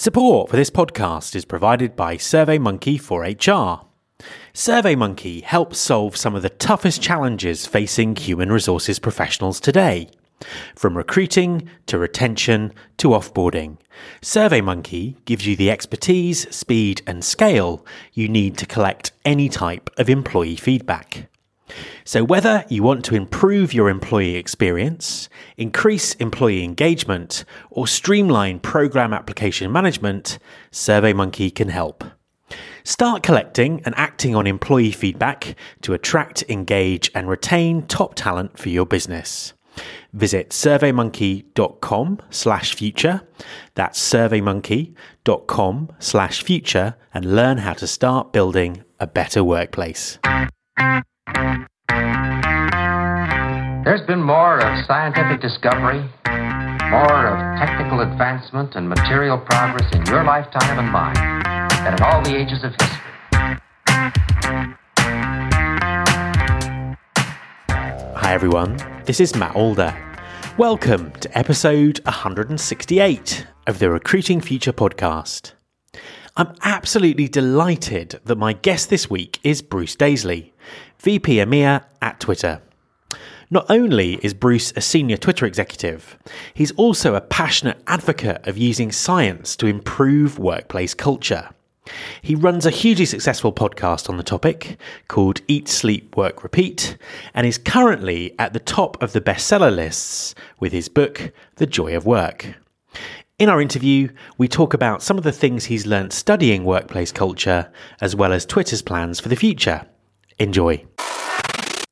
Support for this podcast is provided by SurveyMonkey for HR. SurveyMonkey helps solve some of the toughest challenges facing human resources professionals today. From recruiting to retention to offboarding, SurveyMonkey gives you the expertise, speed, and scale you need to collect any type of employee feedback. So, whether you want to improve your employee experience, increase employee engagement, or streamline program application management, SurveyMonkey can help. Start collecting and acting on employee feedback to attract, engage, and retain top talent for your business. Visit surveymonkey.com slash future. That's surveymonkey.com slash future and learn how to start building a better workplace. There's been more of scientific discovery, more of technical advancement and material progress in your lifetime and mine than in all the ages of history. Hi everyone, this is Matt Alder. Welcome to episode 168 of the Recruiting Future podcast. I'm absolutely delighted that my guest this week is Bruce Daisley, VP EMEA at Twitter. Not only is Bruce a senior Twitter executive, he's also a passionate advocate of using science to improve workplace culture. He runs a hugely successful podcast on the topic called Eat, Sleep, Work, Repeat, and is currently at the top of the bestseller lists with his book, The Joy of Work. In our interview, we talk about some of the things he's learnt studying workplace culture, as well as Twitter's plans for the future. Enjoy.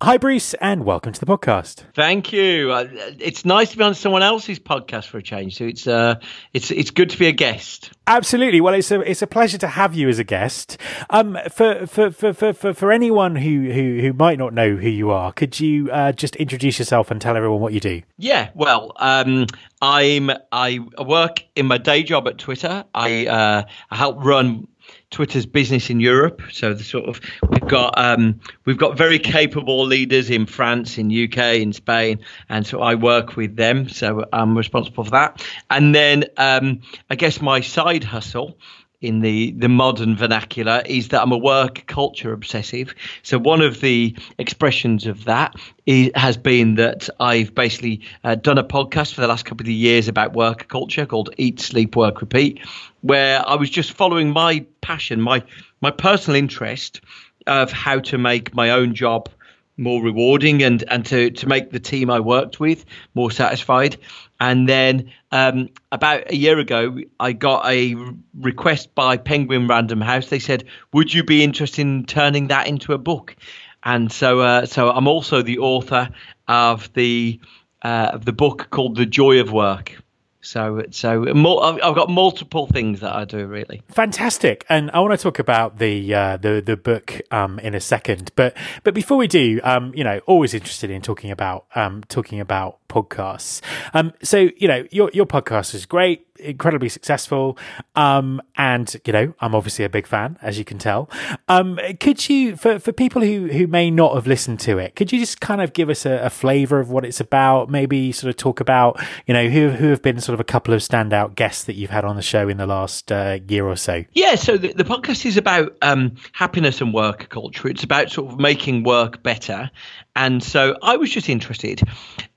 Hi, Bruce, and welcome to the podcast. Thank you. Uh, it's nice to be on someone else's podcast for a change. So it's uh, it's it's good to be a guest. Absolutely. Well, it's a it's a pleasure to have you as a guest. Um, for for for for for, for anyone who, who who might not know who you are, could you uh, just introduce yourself and tell everyone what you do? Yeah. Well, um, I'm I work in my day job at Twitter. I uh, I help run Twitter's business in Europe. So the sort of we've got um, we've got very capable leaders in France, in UK, in Spain, and so I work with them. So I'm responsible for that. And then um, I guess my side hustle in the, the modern vernacular is that I'm a work culture obsessive. So one of the expressions of that is, has been that I've basically uh, done a podcast for the last couple of years about work culture called Eat, Sleep, Work, Repeat, where I was just following my passion, my my personal interest of how to make my own job more rewarding and and to to make the team I worked with more satisfied. And then um, about a year ago, I got a request by Penguin Random House. They said, "Would you be interested in turning that into a book?" And so, uh, so I'm also the author of the uh, of the book called The Joy of Work. So, so I've got multiple things that I do really. Fantastic, and I want to talk about the uh, the the book um, in a second. But but before we do, um, you know, always interested in talking about um, talking about podcasts. Um, so you know, your your podcast is great incredibly successful. Um, and you know, I'm obviously a big fan, as you can tell. Um, could you, for for people who who may not have listened to it, could you just kind of give us a, a flavour of what it's about? Maybe sort of talk about, you know, who who have been sort of a couple of standout guests that you've had on the show in the last uh, year or so. Yeah, so the, the podcast is about um, happiness and work culture. It's about sort of making work better. And so I was just interested.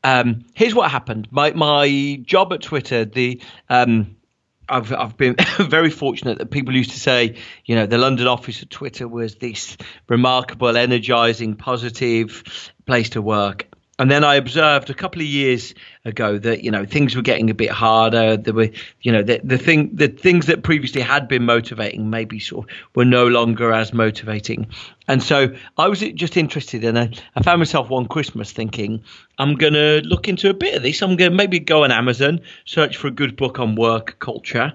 Um, here's what happened. My my job at Twitter, the um, I've I've been very fortunate that people used to say, you know, the London office of Twitter was this remarkable, energizing, positive place to work. And then I observed a couple of years ago that you know things were getting a bit harder. There were you know the the thing the things that previously had been motivating maybe sort of were no longer as motivating. And so I was just interested, and I, I found myself one Christmas thinking I'm to look into a bit of this. I'm to maybe go on Amazon, search for a good book on work culture,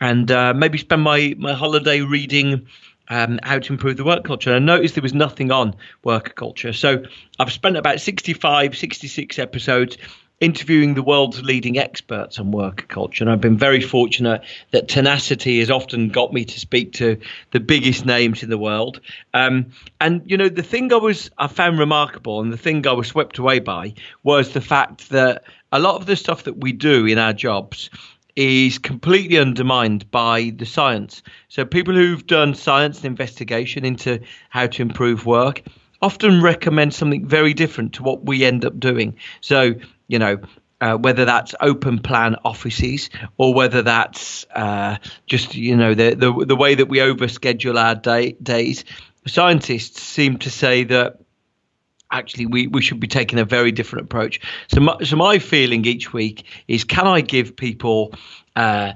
and uh, maybe spend my my holiday reading um, how to improve the work culture. And I noticed there was nothing on work culture. So I've spent about 65, 66 episodes interviewing the world's leading experts on work culture. And I've been very fortunate that tenacity has often got me to speak to the biggest names in the world. Um, and, you know, the thing I was, I found remarkable and the thing I was swept away by was the fact that a lot of the stuff that we do in our jobs is completely undermined by the science. So people who've done science and investigation into how to improve work often recommend something very different to what we end up doing. So, you know, uh, whether that's open plan offices or whether that's uh, just you know the, the the way that we overschedule our day, days. Scientists seem to say that actually we, we should be taking a very different approach. So my, so my feeling each week is can I give people uh,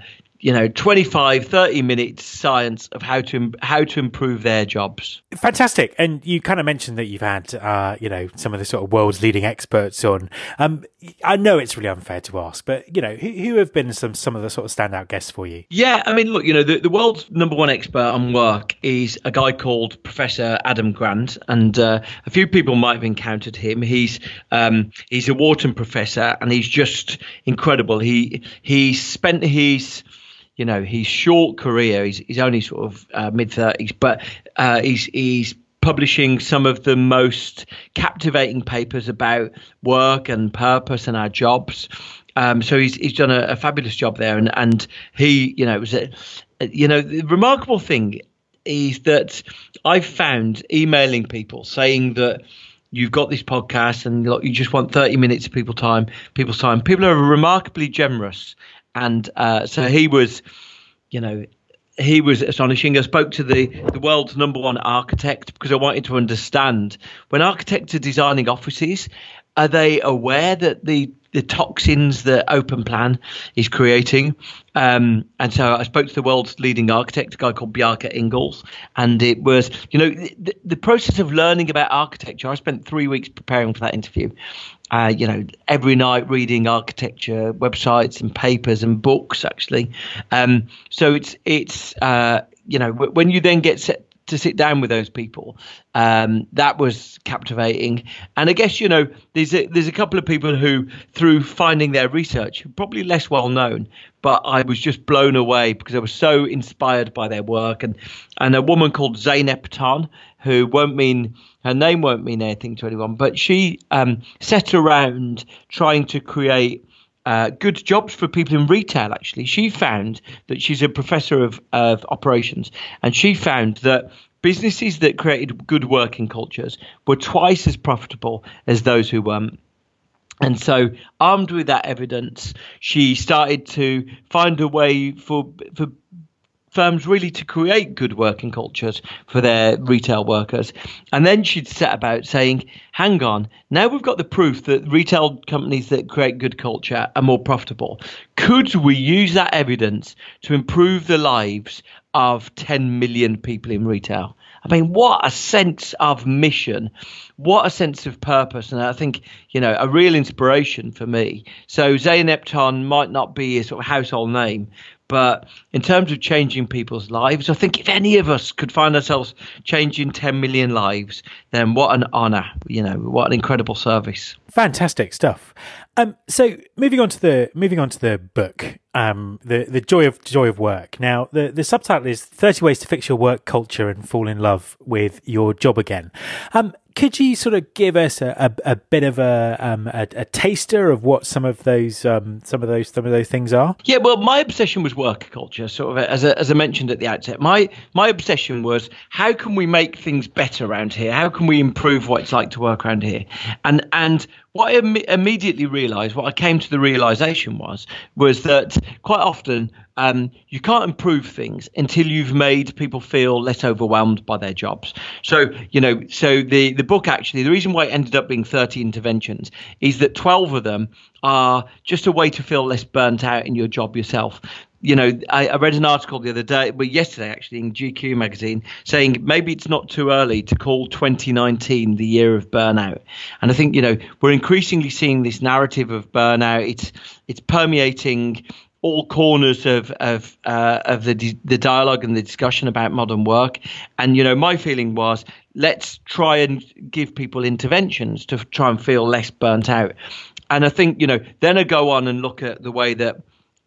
you know 25 30 minutes science of how to how to improve their jobs. Fantastic. And you kind of mentioned that you've had uh, you know some of the sort of world's leading experts on. Um, i know it's really unfair to ask but you know who, who, have been some some of the sort of standout guests for you? Yeah i mean look you know the, the world's number one expert on work is a guy called professor adam grant and uh, a few people might have encountered him. He's um, he's a wharton professor and he's just incredible. He he spent his you know his short career. He's, he's only sort of uh, mid thirties, but uh, he's he's publishing some of the most captivating papers about work and purpose and our jobs. Um, so he's he's done a, a, fabulous job there, and and he you know it was a, you know the remarkable thing is that I've found emailing people saying that you've got this podcast and you just want 30 minutes of people time people's time people are remarkably generous and uh, so he was, you know, he was astonishing. I spoke to the, the world's number one architect because I wanted to understand when architects are designing offices, are they aware that the the toxins that open plan is creating. Um, and so I spoke to the world's leading architect, a guy called Bjarke Ingels, and it was, you know, the, the process of learning about architecture. I spent three weeks preparing for that interview, uh, you know, every night reading architecture websites and papers and books, actually. Um, so it's it's uh, you know when you then get set to sit down with those people, um, that was captivating. And I guess you know there's a, there's a couple of people who, through finding their research, probably less well known, but I was just blown away because I was so inspired by their work. And and a woman called Zeynep Ton, who won't mean her name won't mean anything to anyone, but she um, set around trying to create uh, good jobs for people in retail. Actually, she found that she's a professor of, of operations, and she found that businesses that created good working cultures were twice as profitable as those who weren't. And so, armed with that evidence, she started to find a way for for firms really to create good working cultures for their retail workers. And then she'd set about saying, hang on, now we've got the proof that retail companies that create good culture are more profitable. Could we use that evidence to improve the lives of 10 million people in retail? I mean, what a sense of mission, what a sense of purpose, and I think you know a real inspiration for me. So Zeynep Ton might not be a sort of household name, but in terms of changing people's lives, I think if any of us could find ourselves changing 10 million lives, then what an honor, you know, what an incredible service. Fantastic stuff. Um, so moving on to the moving on to the book, um, the the joy of joy of work. Now the the subtitle is Thirty Ways to Fix Your Work Culture and Fall in Love with Your Job Again. Um, could you sort of give us a, a, a bit of a, um, a, a taster of what some of those um, some of those some of those things are? Yeah, well, my obsession was work culture. Sort of as I, as I mentioned at the outset, my my obsession was how can we make things better around here? How can we improve what it's like to work around here? And and what I Im- immediately realised, what I came to the realisation was, was that quite often um, you can't improve things until you've made people feel less overwhelmed by their jobs. So, you know, so the, the book actually, the reason why it ended up being 30 interventions is that 12 of them are just a way to feel less burnt out in your job yourself you know, I, I, read an article the other day, well, yesterday actually, in GQ magazine, saying maybe it's not too early to call 2019 the year of burnout. And I think you know we're increasingly seeing this narrative of burnout. It's it's permeating all corners of of uh, of the the dialogue and the discussion about modern work. And you know, my feeling was let's try and give people interventions to try and feel less burnt out. And I think you know, then I go on and look at the way that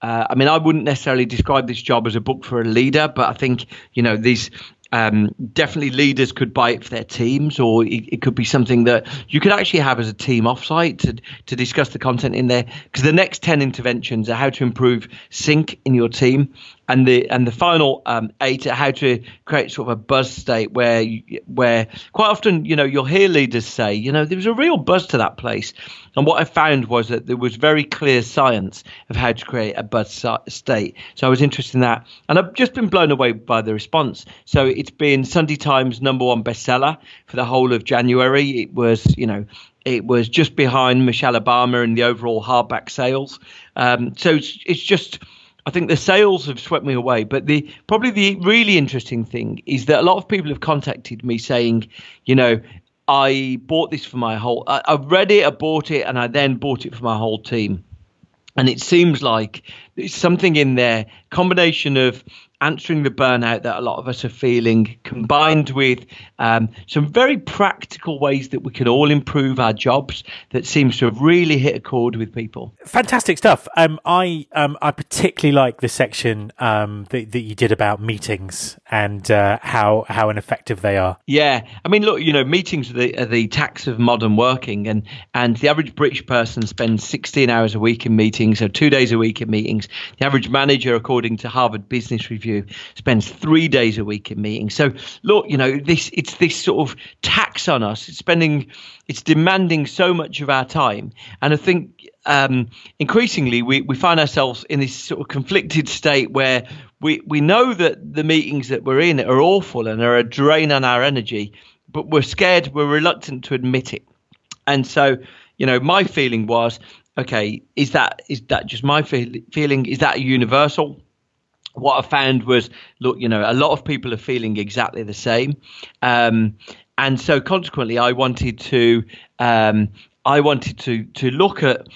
uh, I mean, I wouldn't necessarily describe this job as a book for a leader, but I think you know these um, definitely leaders could buy it for their teams, or it, it, could be something that you could actually have as a team offsite to, to discuss the content in there. Because the next 10 interventions are how to improve sync in your team. And the and the final um, eight are how to create sort of a buzz state where you, where quite often you know you'll hear leaders say you know there was a real buzz to that place, and what I found was that there was very clear science of how to create a buzz state. So I was interested in that, and I've just been blown away by the response. So it's been Sunday Times number one bestseller for the whole of January. It was, you know, it was just behind Michelle Obama in the overall hardback sales. Um, so it's, it's just. I think the sales have swept me away. But the probably the really interesting thing is that a lot of people have contacted me saying, you know, I bought this for my whole. I, I read it, I bought it, and I then bought it for my whole team. And it seems like there's something in there, combination of answering the burnout that a lot of us are feeling, combined with um, some very practical ways that we can all improve our jobs that seems to have really hit a chord with people. Fantastic stuff. Um, I um, I particularly like the section um, that, that you did about meetings and uh, how how ineffective they are. Yeah, I mean, look, you know, meetings are the, are the tax of modern working, and and the average British person spends 16 hours a week in meetings, or two days a week in meetings. The average manager, according to Harvard Business Review spends three days a week in meetings. So look, you know, this it's this sort of tax on us. It's spending, it's demanding so much of our time, and I think um, increasingly we, we find ourselves in this sort of conflicted state where we, we know that the meetings that we're in are awful and are a drain on our energy, but we're scared, we're reluctant to admit it. And so, you know, my feeling was, okay, is that is that just my feel, feeling? Is that universal? What I found was, look, you know, a lot of people are feeling exactly the same, um, and so consequently, I wanted to, um, I wanted to to look at.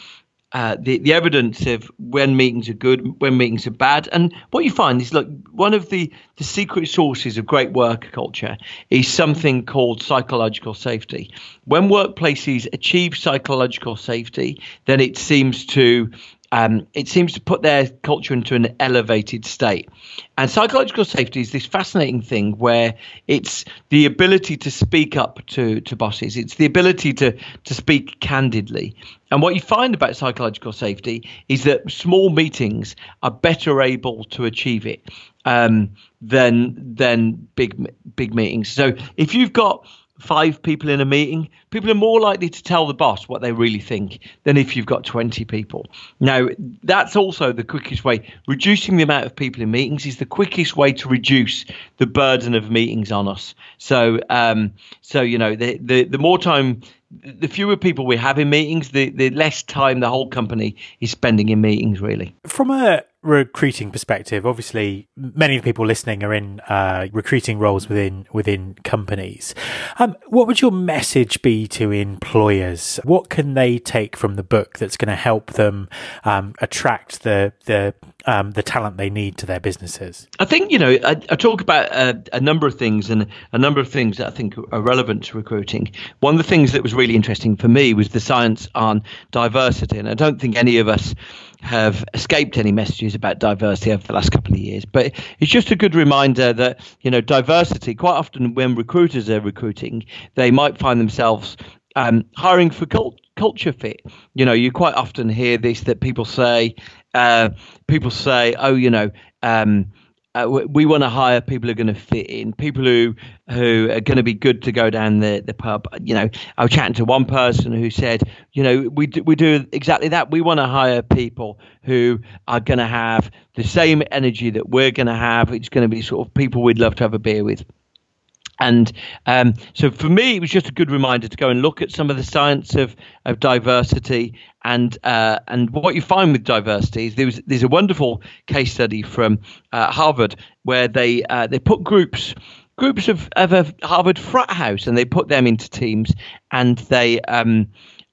Uh, the, the evidence of when meetings are good, when meetings are bad. And what you find is, look, one of the, the secret sources of great work culture is something called psychological safety. When workplaces achieve psychological safety, then it seems to um, it seems to put their culture into an elevated state. And psychological safety is this fascinating thing where it's the ability to speak up to, to bosses, it's the ability to, to speak candidly. And what you find about psychological safety is that small meetings are better able to achieve it um, than than big big meetings. So if you've got five people in a meeting, people are more likely to tell the boss what they really think than if you've got 20 people. Now, that's also the quickest way. Reducing the amount of people in meetings is the quickest way to reduce the burden of meetings on us. So, um, so you know, the, the, the more time the fewer people we have in meetings, the, the less time the whole company is spending in meetings, really. From a recruiting perspective, obviously many of the people listening are in uh, recruiting roles within within companies. Um, what would your message be to employers? What can they take from the book that's going to help them um, attract the the um, the talent they need to their businesses? I think you know I, I talk about a, a, number of things and a number of things that I think are relevant to recruiting. One of the things that was really interesting for me was the science on diversity, and I don't think any of us have escaped any messages about diversity over the last couple of years. But it's just a good reminder that, you know, diversity, quite often when recruiters are recruiting, they might find themselves um, hiring for cult- culture fit. You know, you quite often hear this that people say, uh, people say, oh, you know, um, uh, we want to hire people who are going to fit in, people who who are going to be good to go down the, the pub. You know, I was chatting to one person who said, you know, we do, we do exactly that. We want to hire people who are going to have the same energy that we're going to have. It's going to be sort of people we'd love to have a beer with. And um, so for me, it was just a good reminder to go and look at some of the science of, of diversity. And uh, and what you find with diversity is there's there's a wonderful case study from uh, Harvard where they uh, they put groups groups of, of a Harvard frat house and they put them into teams and they um,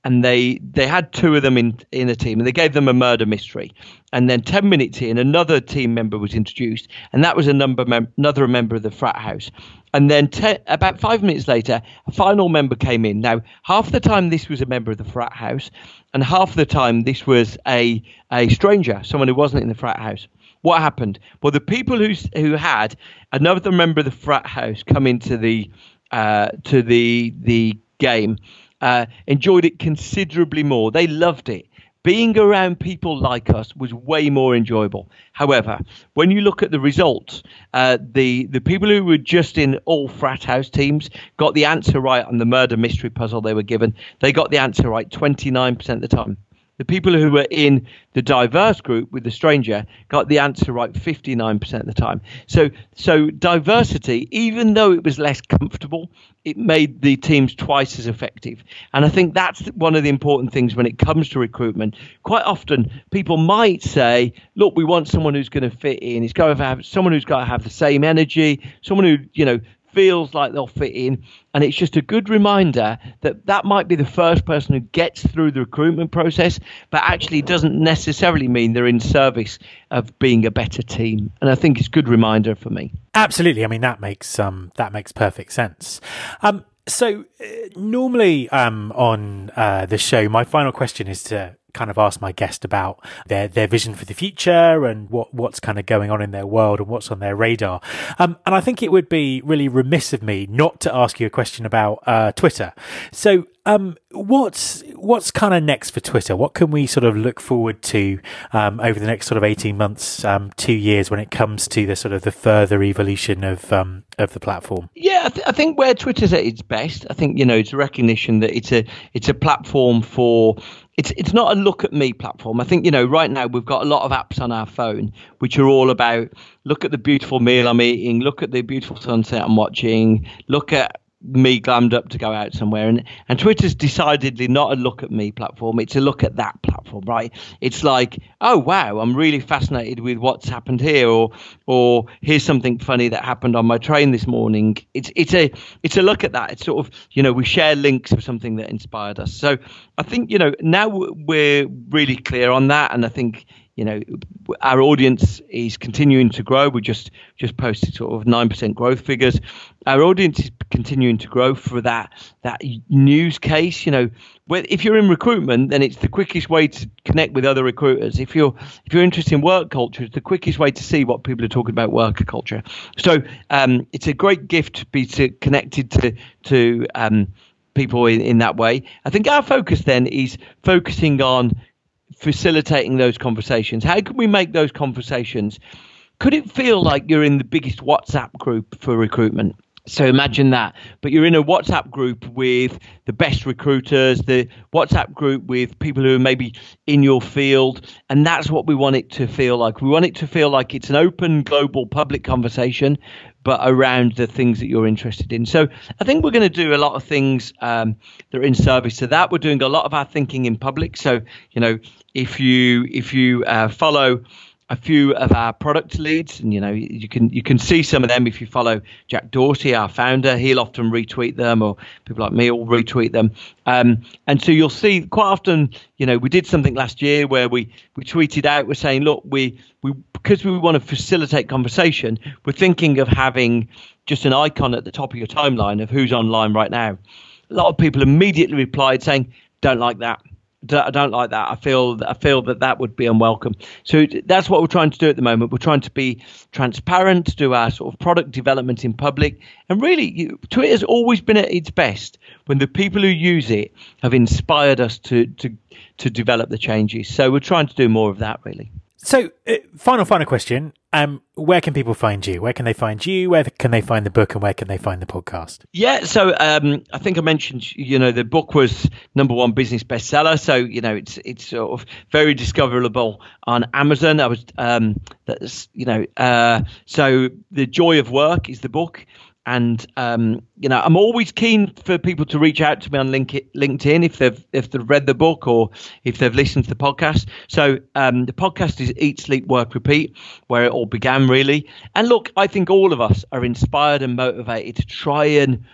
and they they had two of them in in a team and they gave them a murder mystery. And then 10 minutes in another team member was introduced and that was a number mem- another member of the frat house. And then about five minutes later a final member came in. Now half the time this was a member of the frat house and half the time this was a a stranger someone who wasn't in the frat house. What happened? Well, the people who who had another member of the frat house come into the uh, to the the game uh, enjoyed it considerably more. They loved it being around people like us was way more enjoyable. However, when you look at the results, uh, the the people who were just in all frat house teams got the answer right on the murder mystery puzzle they were given. They got the answer right 29% of the time. The people who were in the diverse group with the stranger got the answer right 59% of the time. So, so diversity, even though it was less comfortable, it made the teams twice as effective. And I think that's one of the important things when it comes to recruitment. Quite often, people might say, "Look, we want someone who's going to fit in. It's got to have someone who's got to have the same energy, someone who you know feels like they'll fit in. And it's just a good reminder that that might be the first person who gets through the recruitment process, but actually doesn't necessarily mean they're in service of being a better team. And I think it's a good reminder for me. Absolutely. I mean, that makes um, that makes perfect sense. Um, so uh, normally um, on uh, the show, my final question is to kind of ask my guest about their their vision for the future and what what's kind of going on in their world and what's on their radar. Um, and I think it would be really remiss of me not to ask you a question about uh, Twitter. So, um, what's what's kind of next for Twitter? What can we sort of look forward to um, over the next sort of eighteen months, um, two years, when it comes to the sort of the further evolution of um, of the platform? Yeah, I, th- I think where Twitter's at its best, I think you know it's a recognition that it's a it's a platform for it's it's not a look at me platform. I think you know right now we've got a lot of apps on our phone which are all about look at the beautiful meal I'm eating, look at the beautiful sunset I'm watching, look at me glammed up to go out somewhere. And and twitter's decidedly not a look at me platform. It's a look at that platform right? It's like oh wow i'm really fascinated with what's happened here or or here's something funny that happened on my train this morning. It's it's a it's a look at that. It's sort of you know we share links of something that inspired us. So i think you know now we're really clear on that. And i think you know our audience is continuing to grow. We just just posted sort of nine percent growth figures. Our audience is continuing to grow for that that news case. You know, if you're in recruitment, then it's the quickest way to connect with other recruiters. If you're if you're interested in work culture, it's the quickest way to see what people are talking about work culture. So um, it's a great gift to be to, connected to to um, people in, in that way. I think our focus then is focusing on facilitating those conversations? How can we make those conversations? Could it feel like you're in the biggest WhatsApp group for recruitment? So imagine that, but you're in a WhatsApp group with the best recruiters, the WhatsApp group with people who are maybe in your field, and that's what we want it to feel like. We want it to feel like it's an open, global, public conversation, but around the things that you're interested in. So I think we're going to do a lot of things um, that are in service to that. We're doing a lot of our thinking in public. So you know, if you if you uh, follow a few of our product leads, and you know you can you can see some of them if you follow Jack Dorsey, our founder. He'll often retweet them, or people like me will retweet them. Um, and so you'll see quite often. You know, we did something last year where we we tweeted out, we're saying, look, we we because we want to facilitate conversation, we're thinking of having just an icon at the top of your timeline of who's online right now. A lot of people immediately replied saying, don't like that I don't like that. I feel I feel that that would be unwelcome. So that's what we're trying to do at the moment. We're trying to be transparent, to do our sort of product development in public, and really, Twitter has always been at its best when the people who use it have inspired us to to to develop the changes. So we're trying to do more of that, really. So, uh, final, final question. Um, where can people find you? Where can they find you? Where can they find the book, and where can they find the podcast? Yeah, so um, I think I mentioned, you know, the book was number one business bestseller. So you know, it's it's sort of very discoverable on Amazon. I was, um, that's you know, uh, so the joy of work is the book and um, you know I'm always keen for people to reach out to me on LinkedIn if they've if they've read the book or if they've listened to the podcast. So um, the podcast is Eat, Sleep, Work, Repeat, where it all began really. And look, I think all of us are inspired and motivated to try and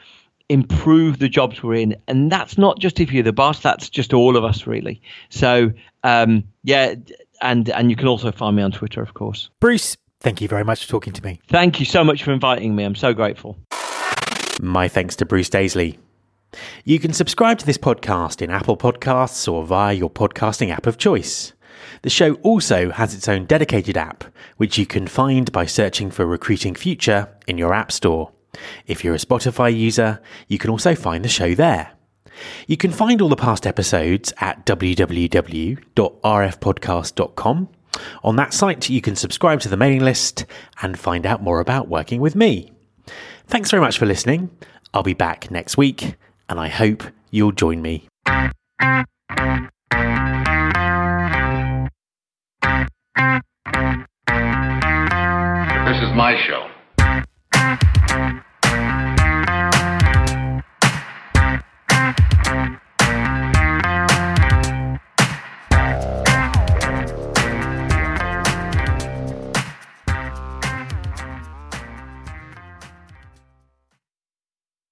improve the jobs we're in, and that's not just if you're the boss. That's just all of us really. So um, yeah, and and you can also find me on Twitter, of course. Bruce, Thank you very much for talking to me. Thank you so much for inviting me. I'm so grateful. My thanks to Bruce Daisley. You can subscribe to this podcast in Apple Podcasts or via your podcasting app of choice. The show also has its own dedicated app, which you can find by searching for Recruiting Future in your App Store. If you're a Spotify user, you can also find the show there. You can find all the past episodes at www.rfpodcast.com. On that site, you can subscribe to the mailing list and find out more about working with me. Thanks very much for listening. I'll be back next week, and I hope you'll join me. This is my show.